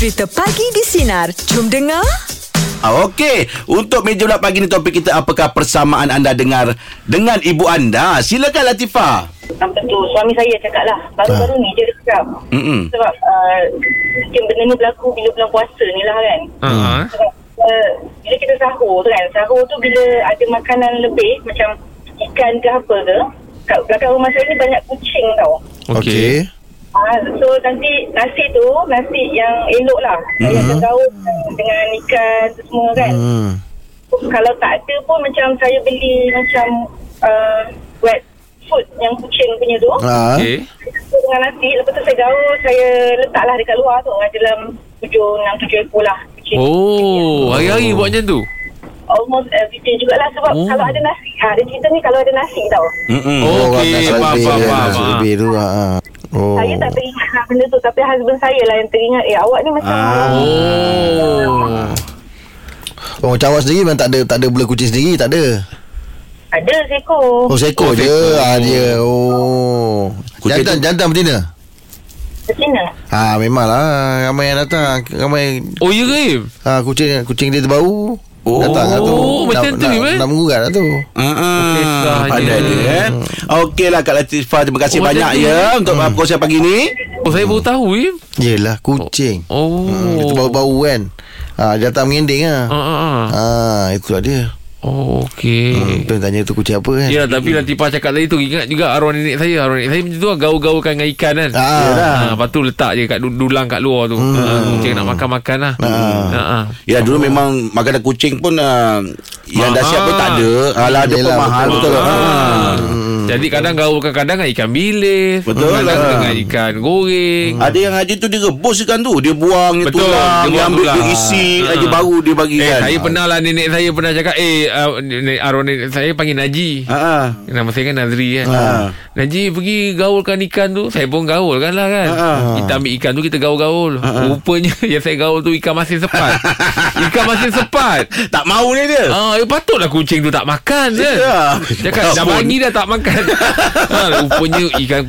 Cerita Pagi di Sinar. Jom dengar. Ah, Okey, untuk meja bulat pagi ni topik kita apakah persamaan anda dengar dengan ibu anda? Silakan Latifah. Sampai tu suami saya cakap lah Baru-baru ni dia cakap Mm-mm. Sebab uh, Mungkin benda ni berlaku Bila bulan puasa ni lah kan Ha. Sebab uh, Bila kita sahur tu kan Sahur tu bila ada makanan lebih Macam ikan ke apa ke Kat belakang rumah saya ni banyak kucing tau Okey. Ah, so nanti nasi tu Nasi yang elok lah Saya akan gaul Dengan ikan tu semua kan Hmm. Kalau tak ada pun Macam saya beli Macam uh, Wet food Yang kucing punya tu Ha. Okey. dengan nasi Lepas tu saya gaul Saya letaklah dekat luar tu Dalam tujuh, enam, tujuh ekor lah kucing. Oh, hari-hari buat macam tu. Almost everyday jugalah Sebab Oh. kalau ada nasi ha, Dia cerita ni kalau ada nasi tau Mm-mm. Oh, Faham, lebih faham, dia, faham. nasi lebih tu. Ha. Oh. Saya tak teringat benda tu Tapi husband saya lah yang teringat Eh awak ni macam Ah. Oh. Oh, macam awak sendiri memang tak ada tak ada bela kucing sendiri, tak ada. Ada seekor Oh, seekor Oh, je. Ah dia. Oh. Kucing jantan tu- jantan betina. Betina Ha, memanglah ramai yang datang. Ramai Oh, ya ke? ha, kucing kucing dia terbau. Oh. Datang lah tu. Oh, macam nak, tu, eh? nak mengurat lah tu. Uh-uh. Kisahnya. Pandai dia eh. Okeylah Kak Latifah Terima kasih Oh, banyak macam tu, ya Untuk hmm. perkongsian pagi ni Oh, saya baru tahu, Im. Yelah, kucing. Oh. Hmm, dia terbau-bau kan. Ha, dia datang mengending ah. Ha, ha, ha. Ha, itulah dia. Oh, okey. Hmm, tu tanya tu kucing apa kan. Ya, tapi Latifah cakap tadi tu ingat juga arwah nenek saya. Arwah nenek saya macam tu lah, gaul-gaulkan dengan ikan kan. Ah. Ha, lepas tu letak je kat du- dulang kat luar tu. Hmm. Ha, kucing nak makan-makan lah. Ah. Ha, ha. Ya dulu memang Makanan kucing pun uh, Yang dah siap pun tak ada Alah ada pun Yelah, mahal betul. Ha. ha. Jadi kadang gaulkan kadang dengan ikan bilis. Betul Kadang lah. dengan ikan goreng. Ada yang haji tu dia rebus ikan tu Dia buang dia Betul, tulang dia ambil tulang. dia isi Ha. Lagi baru dia bagi Eh, kan saya pernah lah nenek saya pernah cakap, eh, uh, nenek, arwah nenek saya panggil Naji. ha. ha. Nama saya kan Nazri kan Ha. Naji pergi gaulkan ikan tu Saya pun gaulkan lah kan Ha. Kita ambil ikan tu Kita gaul-gaul Rupanya Yang saya gaul tu Ikan masin sepat Ikan masin sepat Tak mau ni dia Ah, eh, patutlah kucing tu tak makan kan. Ya. Cakap dah bagi dah tak makan. ha, rupanya ikan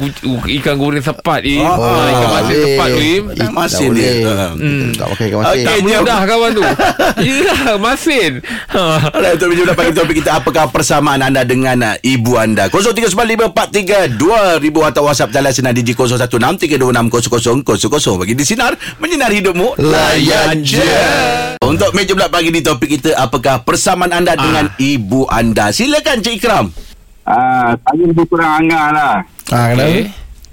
ikan goreng sepat eh. Oh, ha, ikan masin eh. sepat tu. Im. Ikan masin dia. Ha. Hmm. Tak pakai ikan masin. Tak jom. mudah kawan tu. Ya, masin. Ha. Alright, untuk meja bulat pagi topik kita Apakah persamaan anda dengan uh, ibu anda 0395432000 Atau WhatsApp talian sinar Digi 0163260000 Bagi di Sinar Menyinar hidupmu Layan je. Untuk meja bulat pagi ni topik kita Apakah persamaan anda dengan ibu anda Silakan Cik Ikram Ah, saya lebih kurang angah lah. Ha, kenapa? Okay.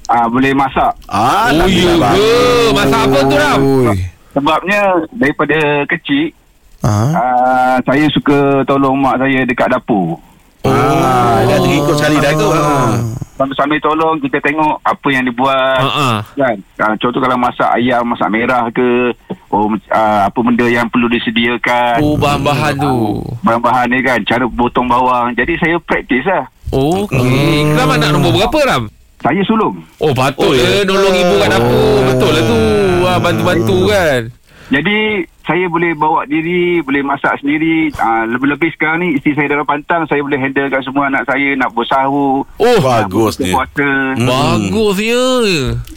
Ah, boleh masak. Ah, Oh, ya ke? Masak apa tu, Ram? Sebabnya daripada kecil, Ha? ah, saya suka tolong mak saya dekat dapur. Ah, dah terikut sekali dah tu. Ah. Sambil-sambil tolong kita tengok apa yang dibuat. Ah. Kan? Ah, contoh kalau masak ayam, masak merah ke, oh, ah, apa benda yang perlu disediakan. Oh, bahan-bahan tu. Bahan-bahan ni kan, cara potong bawang. Jadi saya praktis lah. Okey. Ikram anak nombor berapa, Ram? Saya sulung. Oh, patut Oh, oh, ya. nolong ibu kat dapur. Betul lah tu. Wah, bantu-bantu kan. Jadi saya boleh bawa diri, boleh masak sendiri. Ah, lebih-lebih sekarang ni isteri saya dalam pantang, saya boleh handle kat semua anak saya nak bersahur. Oh, Bagus ni. Puasa. bagusnya.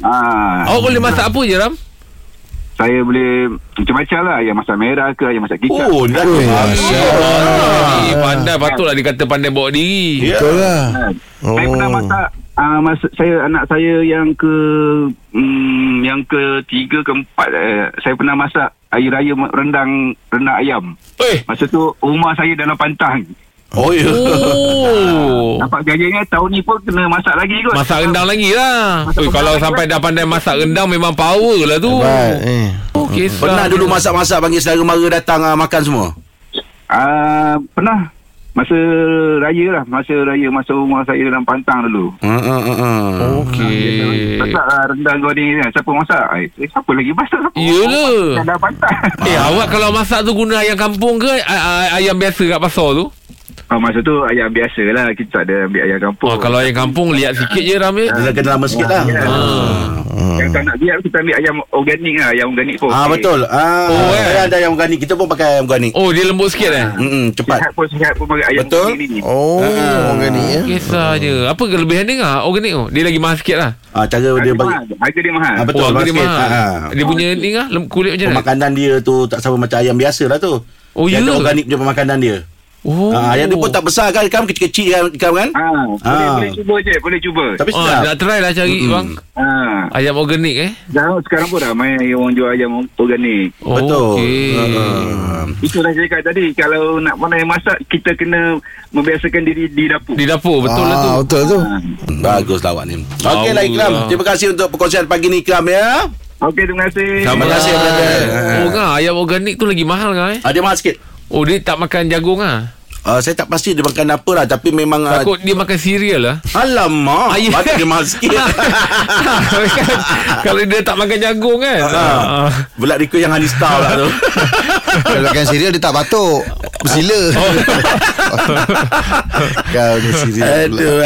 Ah, Awak boleh masak apa je, Ram? Saya boleh macam-macam lah. Ayam masak merah ke, ayam masak kicap. Oh, dah. Ah, eh, pandai patutlah dia kata pandai bawa diri. Ya. Betul lah. Oh. Saya pernah masak uh, masa saya anak saya yang ke um, yang ke tiga ke empat uh, saya pernah masak air raya rendang rendang ayam. Eh. Masa tu rumah saya dalam pantang. Oh, ya. Oh. Nampak gayanya tahun ni pun kena masak lagi kot. Masak rendang lagi lah. Masak Oi, rendang kalau lagi sampai lah. dah pandai masak rendang memang power lah tu. Hebat. Eh. Okey, Pernah dulu masak-masak panggil saudara mara datang ah, makan semua? Ah pernah masa raya lah masa raya masa rumah saya dalam pantang dulu. Ha ha ha. ha. Okey. Masak lah rendang kau ni. Siapa masak? Eh, siapa lagi masak? Siapa? Iyalah. Yang dalam pantang. Eh, awak kalau masak tu guna ayam kampung ke ayam biasa kat pasar tu? Ah, masa tu ayam biasa lah. Kita tak ada ambil ayam kampung. Oh, kalau ayam kampung lihat sikit je Ram ya. Dia dah kena lama sikit lah Ya. Ah. Yang tak nak biar kita ambil ayam organik lah. Ayam organik pun. Ah okey. betul. Ah, Oh, eh. saya ada ayam organik. Kita pun pakai ayam organik. Oh, dia lembut sikit eh. Hmm, cepat. Sihat pun sihat pun pakai ayam Betul. organik ni. Oh, Ah. organik ya. Kisahnya. Apa kelebihan dia ngah organik tu? Dia lagi mahal sikit lah. Ah, cara Harga dia dia bagi mahal. Harga dia mahal. Ah, betul. oh, harga mahal dia mahal. Ah. Dia punya ni ngah lem- kulit macam mana? Pemakanan dia tu tak sama macam ayam biasa lah tu. Oh, Dia ya? ada organik punya pemakanan dia. Oh. Ah, ayam dia pun tak besar kan. Ikan kecil-kecil kan. Ikan kan. Ah, boleh, Ah. boleh cuba je. Boleh cuba. Tapi Oh, sedap. nak try lah cari Mm-mm. bang. Ah. Ayam organik eh. Dah sekarang pun ramai orang jual ayam organik. Oh, Betul. Okey. Ah. Itulah saya cakap tadi. Kalau nak pandai masak, kita kena membiasakan diri di dapur. Di dapur betul lah tu. Ah, betul tu. Ah. Bagus lah awak ni. Okey lah Ikram. Terima kasih untuk perkongsian pagi ni Ikram ya. Okey, terima kasih. Terima kasih, brother. Oh ngah ayam organik tu lagi mahal ngah eh. Ah, dia mahal sikit. Oh dia tak makan jagung ah. Uh, saya tak pasti dia makan apa lah Tapi memang uh, Takut dia makan cereal lah. Alamak Ayam. Patut dia mahal sikit Kalau dia tak makan jagung kan. Ah. Ah. Pula request yang honey star lah tu Kalau makan cereal dia tak batuk. Bersila. Kau ni cereal. Aduh.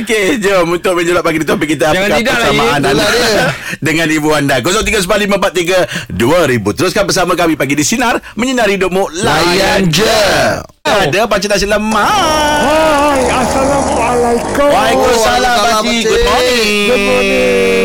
Okey jom Untuk menjawab pagi ni topik kita Jangan Apakah tidak lah, persamaan Ye. anda dia. Dengan ibu anda 0395432000 Teruskan bersama kami Pagi di Sinar Menyinari hidupmu Layan je Ada Pakcik Nasi Lemak Hai, Assalamualaikum. Waalaikumsalam. Good morning Good morning.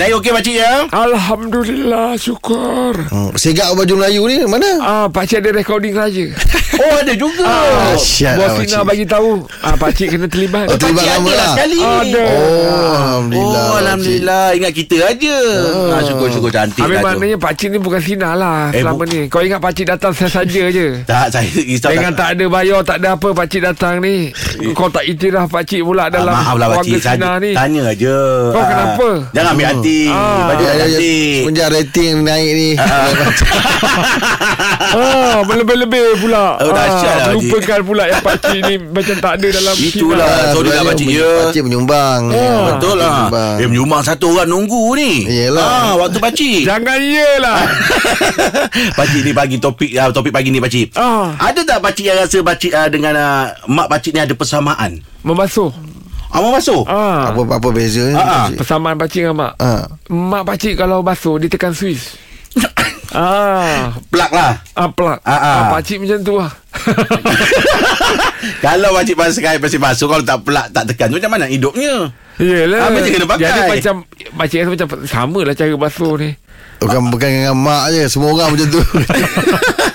Oh. Inayi okey Pakcik ya Alhamdulillah, syukur. Hmm. Segak baju Melayu ni mana? Ah, pakcik ada recording raja. Oh ada juga Ah, Syat Bos lah, Sina pakcik. bagi tahu. Ah, pakcik kena terlibat. Oh, terlibat Pakcik lama ada lah sekali Ada. Oh, Alhamdulillah. Oh Alhamdulillah Ingat kita aja ah, Syukur-syukur cantik Habis lah tu maknanya pakcik ni bukan Sina lah Eh, selama bu- ni. Kau ingat pakcik datang saya saja je. Tak saya risau Dengan tak ada bayar, tak ada apa pakcik datang ni. Kau tak iktiraf pakcik pula Ah, dalam Maaf lah keluarga pakcik Sina ni. Tanya aja Kau Ah, kenapa? Jangan ambil hati Ah. Baju Ya, tak ya, ya. cantik Semenjak rating naik ni. Ah, berlebih-lebih pula. Oh, dahsyat lah. Melupakan pula yang pakcik ni macam tak ada dalam Itulah Sina. Sorry lah pakcik ya Pakcik menyumbang. Ah, Betul lah Menyumbang. Eh menyumbang satu orang nunggu ni Yelah. ah, Waktu pakcik Jangan iyalah. Pakcik ni bagi topik uh, Topik pagi ni pakcik Ah. Ada tak pakcik yang rasa pakcik uh, Dengan uh, mak pakcik ni ada persamaan Membasuh. Ah, mau masuk Ah. Apa apa beza ni? Ah, ah. pakcik? Persamaan pakcik dengan mak. Ah. Mak pakcik kalau basuh dia tekan Swiss. ah, Plug lah ah plug. Ah, ah. Ah, pakcik macam tu lah. Kalau pakcik pakai Pakcik basuh Kalau tak plug Tak tekan tu Macam mana hidupnya Yelah. Ah, macam kena pakai. Jadi macam pakcik rasa macam sama lah cara basuh ni. Bukan bukan dengan mak je, semua orang macam tu.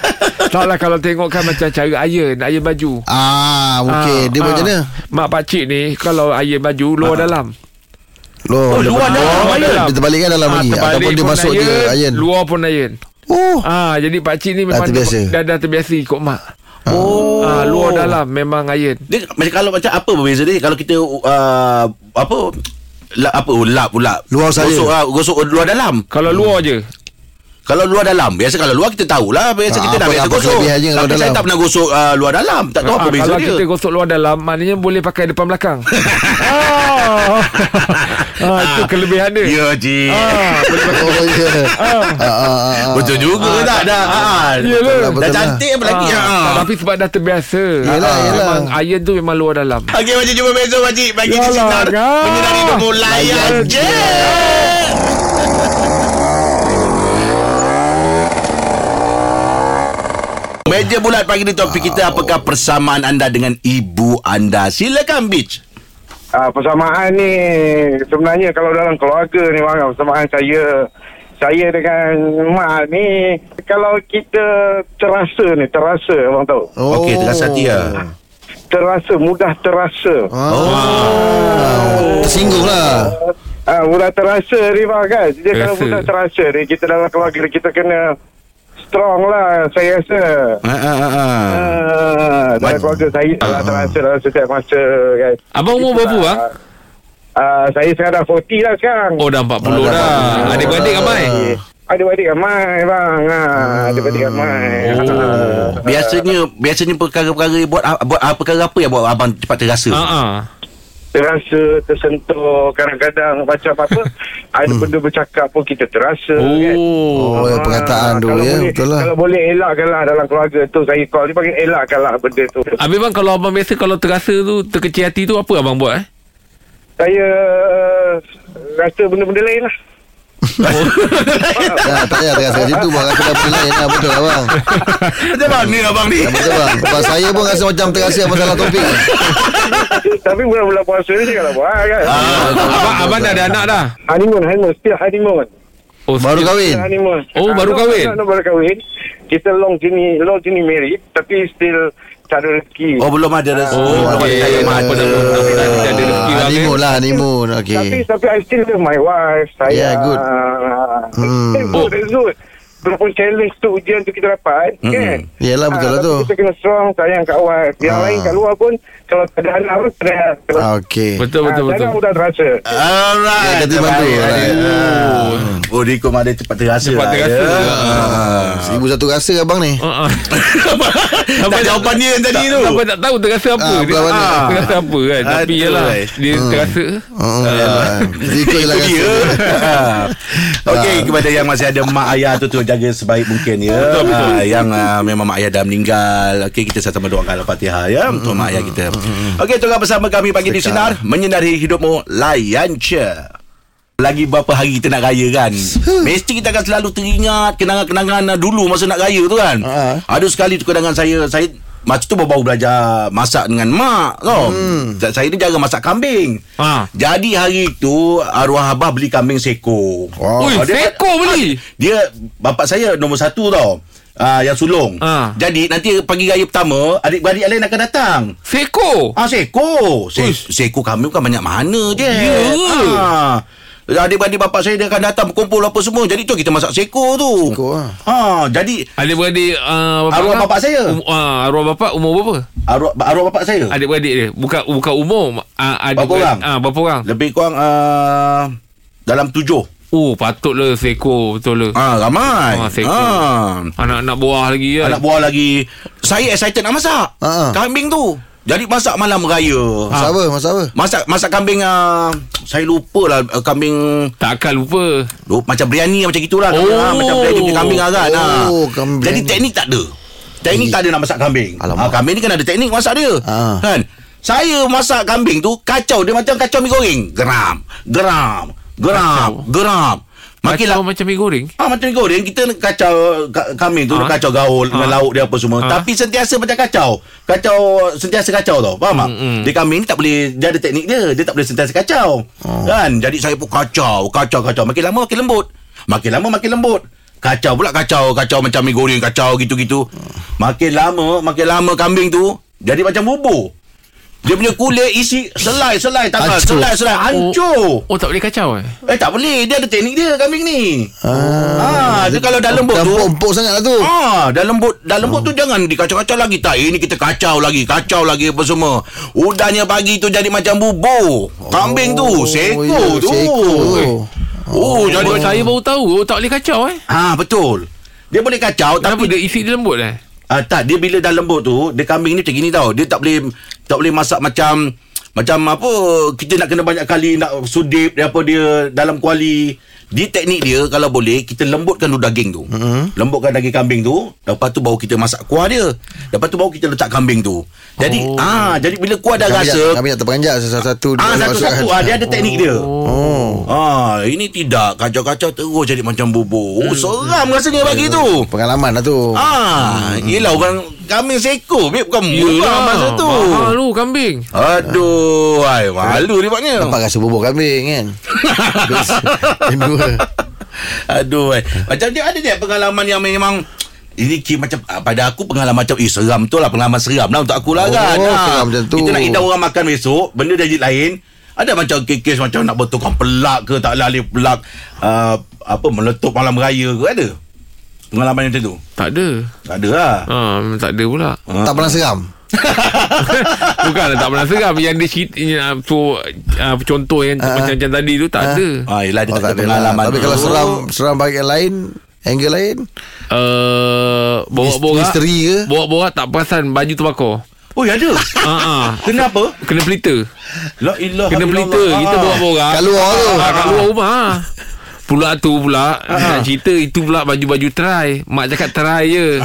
Taklah kalau tengok kan macam cara iron, iron baju. ah, okey. Dia Ah, macam mana? Mak pakcik ni kalau iron baju luar dalam. Loh, Oh, luar dalam, Luar dalam. Dia terbalikkan dalam lagi terbalik ataupun dia masuk je iron. Luar pun iron. Oh. Ah, jadi pakcik ni memang terbiasa. dah, dah terbiasa ikut mak. Oh Ah, luar dalam memang iron. Dia macam kalau macam apa berbeza dia kalau kita uh, apa la, apa oh, lap pula. Luar saya. Gosok uh, gosok luar dalam. Kalau luar je. Kalau luar dalam Biasa kalau luar kita tahulah Biasa kita dah apa- biasa apa gosok. Tapi saya dalam? tak pernah gosok uh, luar dalam. Tak tahu apa Ah, beza kalau dia. kita gosok luar dalam Maknanya boleh pakai depan belakang. Ah. ah, Itu kelebihan dia. Ya Cik boleh pakai Oh ah. Betul juga tak? dah ah, Yelah. Dah Betul cantik apa lagi. Tapi sebab dah terbiasa. Yelah, Ah, yelah. Memang iron tu memang luar dalam. Okey macam jumpa besok Pakcik Bagi di Yalah, sinar? Menyinari hidupmu Layan. Layan. Je Meja bulat pagi ni topik kita Apakah persamaan anda dengan ibu anda Silakan Beach Ah, persamaan ni sebenarnya kalau dalam keluarga ni bang persamaan saya saya dengan mak ni kalau kita terasa ni terasa abang tahu Oh. Okey, terasa hati ya. terasa mudah terasa Oh. Tersinggung lah. ah mudah terasa ni bang kan dia kalau Terasa. mudah terasa ni kita dalam keluarga kita kena strong lah saya rasa Ha, ha, ha, ha. ah, dalam keluarga saya lah terasa dalam setiap masa kan Abang umur berapa bang? Ah, saya sekarang dah 40 lah sekarang Oh dah 40 Oh, dah dah 40. Adik-beradik ramai Adik-adik ramai bang ha, Adik-adik ramai Oh. Biasanya biasanya perkara-perkara buat buat ah, perkara apa yang buat abang cepat terasa? Ah, ah. Terasa tersentuh kadang-kadang macam apa ada benda bercakap pun kita terasa kan? Oh, Ah, ya, perkataan tu, ya, boleh, betul lah. Kalau boleh elakkanlah dalam keluarga tu Saya call dia panggil elakkanlah benda tu. Habis bang kalau abang biasa Kalau terasa tu Terkecil hati tu Apa abang buat eh? Saya uh, rasa benda-benda lain lah Ya, tak payah terasa kat situ Bang rasa dah lain lah Betul lah bang. Macam mana ni abang ni? Ya, Betul bang. Sebab saya pun rasa macam terasa Masalah topik. Tapi bulan-bulan puasa ni janganlah buat kan? Abang, abang dah ada anak dah? Honeymoon, honeymoon, still honeymoon. Oh Baru kahwin? Honeymoon. Oh, baru Ah, kahwin? no, no, no, baru kahwin. Kita long journey Long journey married Tapi still Tak ada rezeki Oh belum ada rezeki. Oh belum okay. ada. Apa nama Mudah-mudahan dia ada rezeki eh. Honeymoon lah honeymoon Tapi Okay tapi I still love my wife. Saya Yeah, good. Hmm. Hmm. Good, good. Walaupun challenge tu ujian tu kita dapat Mm-mm. kan. Yelah, betul Ah, lah tu. Kita kena strong sayang kat wife. Yang Ah. lain kat luar pun kalau tak ada anak pun stress. Okay Betul betul Ah, betul Jangan mudah terasa. Alright. Ya, bantu. Oh, Riko ada cepat terasa. Cepat lah, terasa. ya. Ah, Seribu satu rasa abang ni Ah, ah. Tak jawapan dia yang tadi tu. Sampai tak tahu terasa apa Ah, dia, ah, Terasa apa kan Tapi Aduh, yalah eh. Dia terasa Oh, yalah. Ikut je lah rasa dia. Okey kepada yang masih ada mak ayah tu tu jaga sebaik mungkin ya. Betul, betul. Ah, yang ah, memang mak ayah dah meninggal. Okey kita sama-sama doakan Al-Fatihah ya untuk mak ayah kita. Okey tengah bersama kami pagi di sinar menyinari hidupmu layan je. Lagi berapa hari kita nak raya kan Mesti kita akan selalu teringat Kenangan-kenangan dulu Masa nak raya tu kan Ha. Ada sekali tu kenangan saya Saya Masa tu baru belajar Masak dengan mak tau. Hmm. Saya ni jaga masak kambing Ah. jadi hari tu arwah abah beli kambing seko. Wow. Ui, Ah, dia- seko beli? Dia bapak saya nombor satu tau. Ah yang sulung. Ah. Jadi nanti pagi raya pertama adik-beradik lain akan datang. Seko Ah seko. Se- Uish. seko kambing bukan banyak mana je. Ya. Ah. Adik-beradik bapak saya dia akan datang berkumpul apa semua. Jadi tu kita masak seko tu. Seko lah. Ha, jadi Adik-beradik uh, bapak Arwah bapak saya. um, uh, Arwah bapak umur berapa? arwah, arwah bapak saya Adik-beradik dia Bukan bukan umur uh, adik Berapa orang? Ah, Berapa orang? lebih kurang uh, dalam tujuh. Oh patutlah seko Betul lah Ah ramai. Ah, seko. Ah. Anak-anak buah lagi kan Anak buah lagi Saya excited nak masak Ha. Kambing tu Jadi masak malam raya. Masa apa? Masa apa? Masak masak kambing uh, Saya lupa lah uh, Kambing. Takkan lupa. Lu, Macam biryani macam gitulah Oh. oh. Macam biryani punya kambing kan? Ah. Oh, kambing. Jadi teknik tak ada. Teknik tak ada nak masak kambing. Alamak. ah, Kambing ni kan ada teknik masak dia. Ah. Kan? Saya masak kambing tu Kacau Dia macam kacau mi goreng. Geram Geram Geram Geram Makin Macam lah macam mi goreng Ah macam goreng kita kacau ka, kambing tu ha? kacau gaul dengan Ah. lauk dia apa semua. Ah. Tapi sentiasa macam kacau. Kacau sentiasa kacau tau. Faham tak? Mm-mm. Dia kambing ni tak boleh dia ada teknik dia. Dia tak boleh sentiasa kacau. Kan? Jadi saya pun kacau, kacau kacau. Makin lama makin lembut. Makin lama makin lembut. Kacau pula kacau, kacau macam mi goreng kacau gitu-gitu. Makin lama makin lama kambing tu jadi macam bubur. Dia punya kulit isi selai selai tangan, Hancur. selai selai hancur. Oh tak boleh kacau eh Eh tak boleh Dia ada teknik dia Kambing ni ah, Dia kalau dah lembut Dah tu empuk-empuk sangat lah tu Ah, dah lembut dah lembut tu jangan dikacau-kacau lagi tak. Ini kita kacau lagi, kacau lagi apa semua. Udahnya pagi tu jadi macam bubur. Kambing tu, seko ya, tu. Seko Oh, jadi Jadi saya baru tahu oh, Tak boleh kacau eh Ah, betul. Dia boleh kacau Kenapa tapi dia isi dia lembut eh ah, tak dia bila dah lembut tu, dia kambing ni macam gini tau. Dia tak boleh tak boleh masak macam macam apa kita nak kena banyak kali nak sudip dia apa dia dalam kuali di teknik dia kalau boleh kita lembutkan dulu daging tu. Mm-hmm. Lembutkan daging kambing tu, lepas tu baru kita masak kuah dia. Lepas tu baru kita letak kambing tu. Jadi Oh. ah jadi bila kuah dah Kami rasa kami tak terperanjat Satu-satu ah satu-satu ah dia ada teknik dia. Oh Ah ini tidak kacau-kacau terus jadi macam bubur. Oh seram rasanya bagi tu. Pengalaman lah tu Ah, yelah orang kambing seko, babe bukan murah masa tu. Mahal tu kambing Aduh, ai malu dia buatnya. Nampak rasa bubur kambing kan dua Aduh, ai. macam dia ada dia pengalaman yang memang ini kira macam ah, pada aku pengalaman macam eh seram tu lah pengalaman seram lah untuk aku lah Oh, kan. seram macam tu. Kita nak hidau orang makan besok, benda dah jadi lain. Ada macam kes-kes macam nak betulkan pelak ke tak lalih pelak uh, apa meletup malam raya ke ada. Pengalaman macam tu. Tak ada Tak ada lah. ha, Tak ada pula Tak pernah seram Bukanlah tak pernah seram Yang dia cerita uh, so, uh, Contoh yang Ah. macam-macam tadi tu Tak Ah. ada Ah, yelah dia Oh tak, tak ada lah pengalaman. Tapi kalau tu. seram Seram bahagian lain Angle lain uh, Borak-borak Misteri ke? Borak-borak tak perasan Baju terbakar Oh ada Ha ah. Kenapa Kena pelita. La ilah Kena pelita. Kita borak-borak. Kat luar tu. Ah, kat luar rumah. Pula tu pula Nak cerita Itu pula baju-baju try Mak cakap try je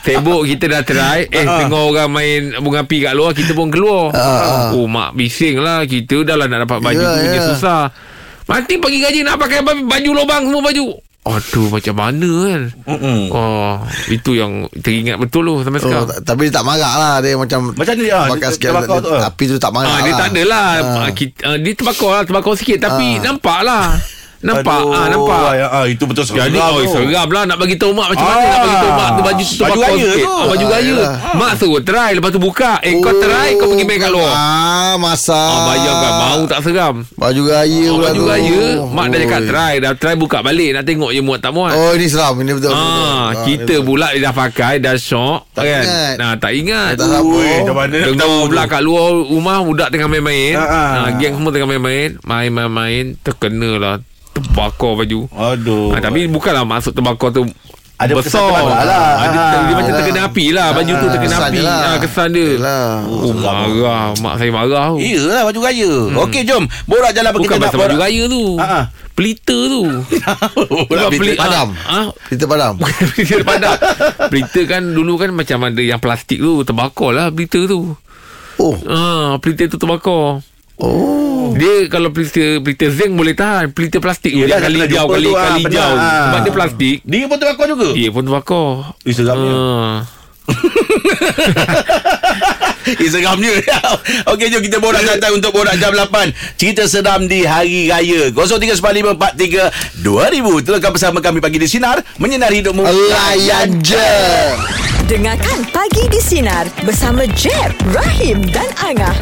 Sibuk kita dah try Eh tengok orang main Bunga api kat luar Kita pun keluar Ah, ah. Oh mak bising lah Kita dah lah nak dapat baju Ya, tu punya ya. susah Nanti pagi gaji nak pakai baju baju lubang semua baju Aduh macam mana kan Mm-mm. Oh Itu yang teringat betul tu Sampai Oh, sekarang ta- tapi dia tak marah lah Dia macam Macam ni, ah, Bakar dia- sikit terbakar tu, ah. Tapi tu tak marah Ah, dia lah. tak ada lah. Ah. Ah. Kita, ah, dia terbakar lah, terbakar sikit tapi Ah. nampak lah. Nampak, Aduh, ah nampak. ah, ah, Itu betul seram Jadi oh, seram lah Nak bagi tahu mak Macam mana Ah. nak bagi tahu mak tu Baju tu Baju raya sikit tu. ah, Baju Ah, raya yalah. Mak suruh try Lepas tu buka Eh kau try Kau pergi main kat luar Ah, masa. Ah, bayangkan Mau tak seram Baju raya oh, pula Baju tu. raya Mak dah cakap try Dah try buka balik Nak tengok je muat tak muat Oh, ini seram. Ini betul. betul, Ah, betul. kita ini pula dia dah pakai dah syok Tak kan. ingat. Nah, tak ingat. Tak tahu. Mana tu? pula kat luar rumah budak tengah main-main. Ha, ha. Ha, geng semua tengah main-main, main-main-main terkena lah terbakar baju. Aduh Ha, tapi bukanlah maksud terbakar tu Ada besar. lah. Ha, dia, Ha. dia macam Yalah. terkena api lah. Baju tu Ha, terkena kesan api. lah. Ha, kesan dia. Yelah. Oh, marah. Mak saya marah tu. Iyalah baju raya hmm. Okey jom Borak jalan Bukan kita nak pasal baju raya tu. Ha, ha. Pelita tu. Pelita. peli- Padam. Ha? Berita padam. Bukan berita padam Berita kan dulu kan Macam ada yang plastik tu Terbakar lah berita tu Oh. ha, Pelita tu terbakar Oh. Dia kalau pelita Pelita zinc boleh tahan Pelita plastik Yelah, Yang kali hijau jumpa Kali, tu, ah, kali benar. hijau Ah. Sebab dia plastik Dia pun terbakar juga Dia pun terbakar Eh, seramnya. Eh seramnya Okey jom kita borak santai Untuk borak jam 8 Cerita seram di Hari Raya 0395432000 Teruskan bersama kami Pagi di Sinar Menyinari hidupmu Layan je. Dengarkan Pagi di Sinar bersama Jeb, Rahim dan Angah.